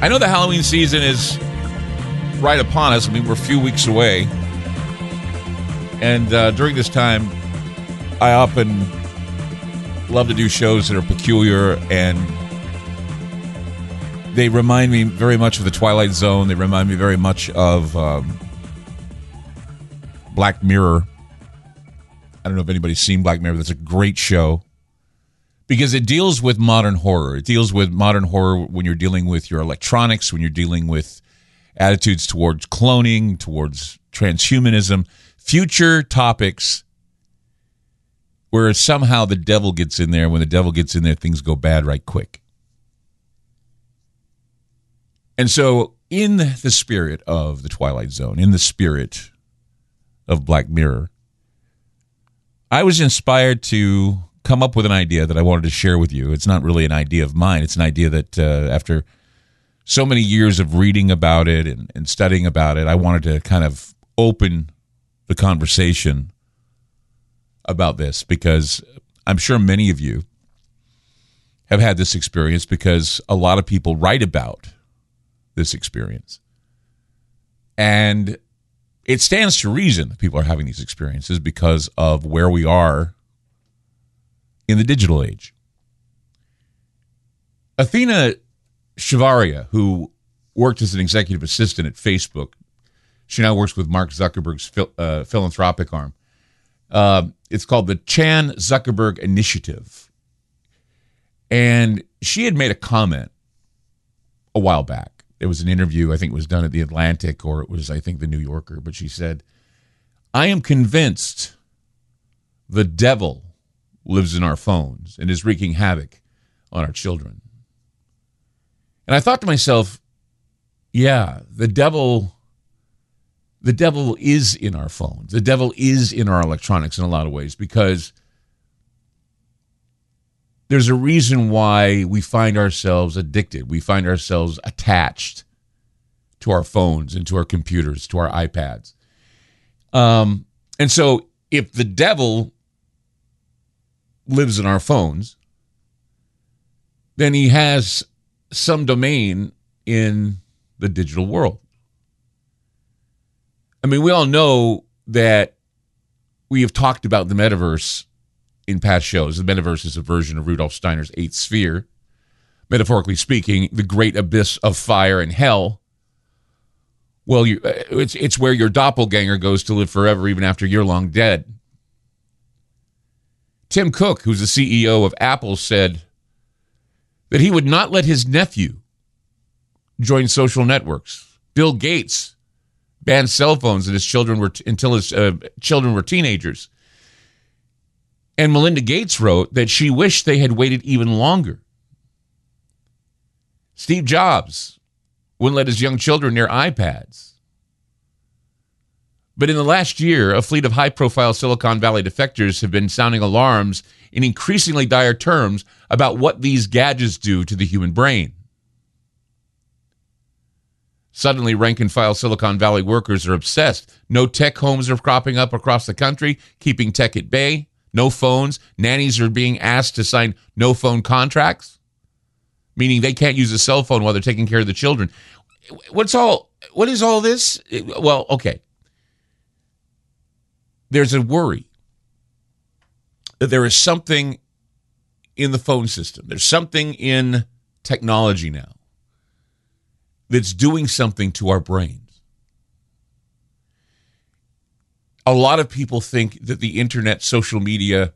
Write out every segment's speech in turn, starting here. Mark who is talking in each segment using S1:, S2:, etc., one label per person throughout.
S1: I know the Halloween season is right upon us. I mean, we're a few weeks away. And uh, during this time, I often love to do shows that are peculiar and they remind me very much of the Twilight Zone. They remind me very much of um, Black Mirror. I don't know if anybody's seen Black Mirror. That's a great show because it deals with modern horror. It deals with modern horror when you're dealing with your electronics, when you're dealing with attitudes towards cloning, towards transhumanism, future topics where somehow the devil gets in there. When the devil gets in there, things go bad right quick. And so, in the spirit of the Twilight Zone, in the spirit of Black Mirror, I was inspired to come up with an idea that I wanted to share with you. It's not really an idea of mine, it's an idea that uh, after so many years of reading about it and, and studying about it, I wanted to kind of open the conversation about this because I'm sure many of you have had this experience because a lot of people write about this experience. And it stands to reason that people are having these experiences because of where we are in the digital age. Athena Chavarria, who worked as an executive assistant at Facebook, she now works with Mark Zuckerberg's phil- uh, philanthropic arm. Uh, it's called the Chan Zuckerberg Initiative. And she had made a comment a while back. It was an interview, I think it was done at The Atlantic or it was, I think, The New Yorker. But she said, I am convinced the devil lives in our phones and is wreaking havoc on our children. And I thought to myself, yeah, the devil the devil is in our phones. The devil is in our electronics in a lot of ways because there's a reason why we find ourselves addicted. We find ourselves attached to our phones and to our computers, to our iPads. Um, and so if the devil lives in our phones, then he has some domain in the digital world. I mean, we all know that we have talked about the metaverse in past shows. The metaverse is a version of Rudolf Steiner's eighth sphere. Metaphorically speaking, the great abyss of fire and hell. Well, you, uh, it's it's where your doppelganger goes to live forever, even after you're long dead. Tim Cook, who's the CEO of Apple, said that he would not let his nephew join social networks. Bill Gates banned cell phones and his children were until his uh, children were teenagers. And Melinda Gates wrote that she wished they had waited even longer. Steve Jobs wouldn't let his young children near iPads. But in the last year, a fleet of high profile Silicon Valley defectors have been sounding alarms in increasingly dire terms about what these gadgets do to the human brain. Suddenly, rank and file Silicon Valley workers are obsessed. No tech homes are cropping up across the country, keeping tech at bay. No phones. Nannies are being asked to sign no phone contracts, meaning they can't use a cell phone while they're taking care of the children. What's all? What is all this? Well, okay. There's a worry that there is something in the phone system. There's something in technology now that's doing something to our brains. A lot of people think that the internet, social media,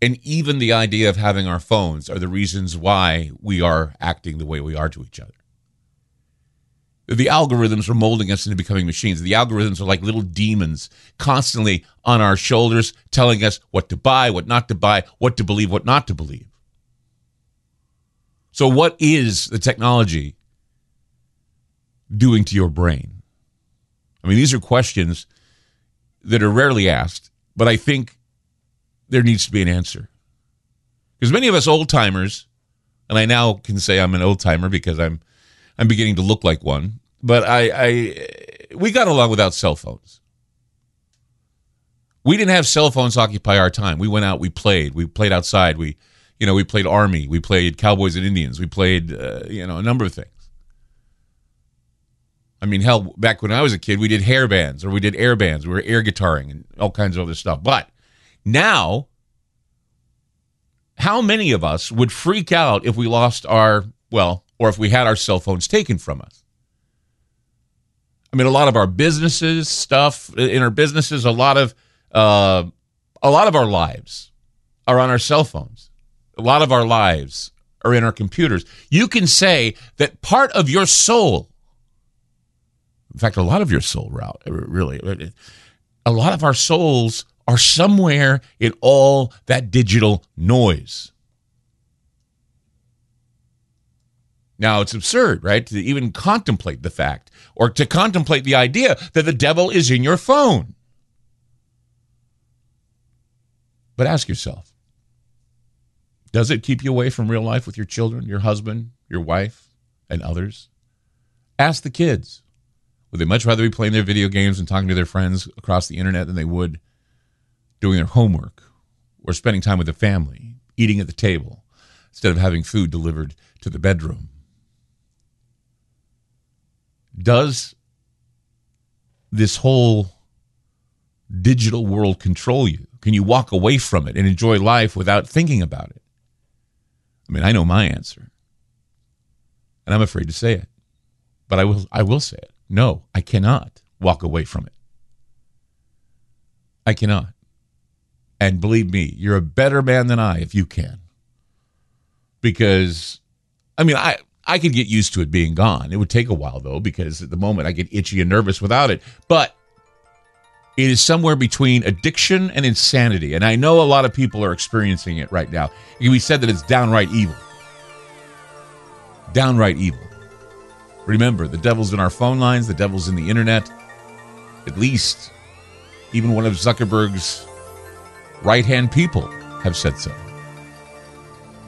S1: and even the idea of having our phones are the reasons why we are acting the way we are to each other. The algorithms are molding us into becoming machines. The algorithms are like little demons constantly on our shoulders, telling us what to buy, what not to buy, what to believe, what not to believe. So, what is the technology doing to your brain? I mean, these are questions that are rarely asked, but I think there needs to be an answer. Because many of us old timers, and I now can say I'm an old timer because I'm I'm beginning to look like one, but I, I we got along without cell phones. We didn't have cell phones occupy our time. We went out, we played, we played outside, we you know, we played army, we played cowboys and Indians, we played uh, you know, a number of things. I mean, hell, back when I was a kid, we did hair bands or we did air bands. We were air guitaring and all kinds of other stuff. But now, how many of us would freak out if we lost our, well, or if we had our cell phones taken from us? I mean, a lot of our businesses stuff in our businesses, a lot of, uh, a lot of our lives are on our cell phones. A lot of our lives are in our computers. You can say that part of your soul in fact, a lot of your soul route, really, a lot of our souls are somewhere in all that digital noise. Now, it's absurd, right, to even contemplate the fact or to contemplate the idea that the devil is in your phone. But ask yourself does it keep you away from real life with your children, your husband, your wife, and others? Ask the kids. Would they much rather be playing their video games and talking to their friends across the internet than they would doing their homework or spending time with the family, eating at the table, instead of having food delivered to the bedroom? Does this whole digital world control you? Can you walk away from it and enjoy life without thinking about it? I mean, I know my answer. And I'm afraid to say it. But I will I will say it. No, I cannot walk away from it. I cannot. And believe me, you're a better man than I if you can. Because, I mean, I, I could get used to it being gone. It would take a while, though, because at the moment I get itchy and nervous without it. But it is somewhere between addiction and insanity. And I know a lot of people are experiencing it right now. We said that it's downright evil. Downright evil. Remember, the devil's in our phone lines, the devil's in the internet. At least, even one of Zuckerberg's right hand people have said so.